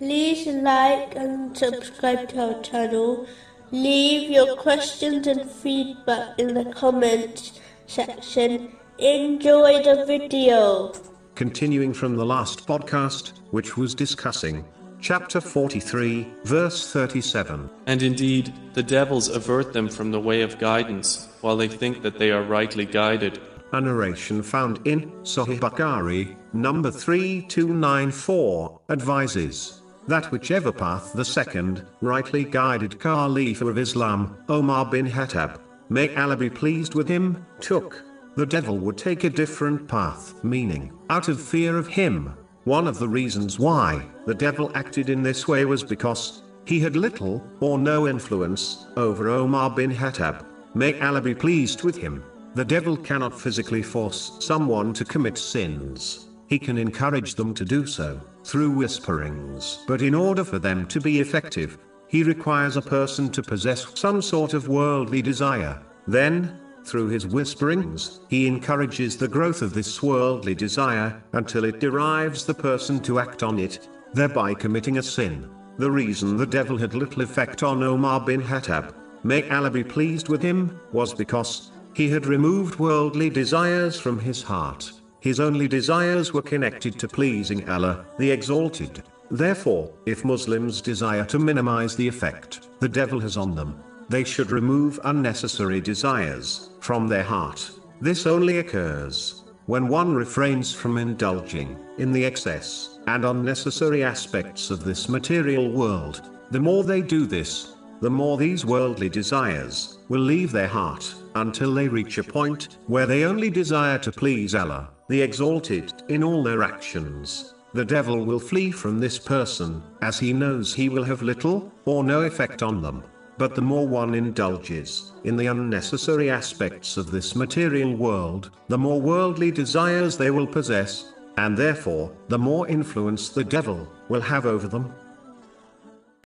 like and subscribe to our channel. Leave your questions and feedback in the comments section. Enjoy the video. Continuing from the last podcast, which was discussing chapter 43, verse 37. And indeed, the devils avert them from the way of guidance, while they think that they are rightly guided. A narration found in Sahih Bukhari, number 3294, advises that whichever path the second, rightly guided Caliph of Islam, Omar bin Khattab, may Allah be pleased with him, took, the devil would take a different path, meaning, out of fear of him. One of the reasons why the devil acted in this way was because he had little or no influence over Omar bin Khattab. May Allah be pleased with him. The devil cannot physically force someone to commit sins. He can encourage them to do so through whisperings. But in order for them to be effective, he requires a person to possess some sort of worldly desire. Then, through his whisperings, he encourages the growth of this worldly desire until it derives the person to act on it, thereby committing a sin. The reason the devil had little effect on Omar bin Khattab, may Allah be pleased with him, was because he had removed worldly desires from his heart. His only desires were connected to pleasing Allah, the Exalted. Therefore, if Muslims desire to minimize the effect the devil has on them, they should remove unnecessary desires from their heart. This only occurs when one refrains from indulging in the excess and unnecessary aspects of this material world. The more they do this, the more these worldly desires will leave their heart until they reach a point where they only desire to please Allah, the Exalted, in all their actions. The devil will flee from this person, as he knows he will have little or no effect on them. But the more one indulges in the unnecessary aspects of this material world, the more worldly desires they will possess, and therefore, the more influence the devil will have over them.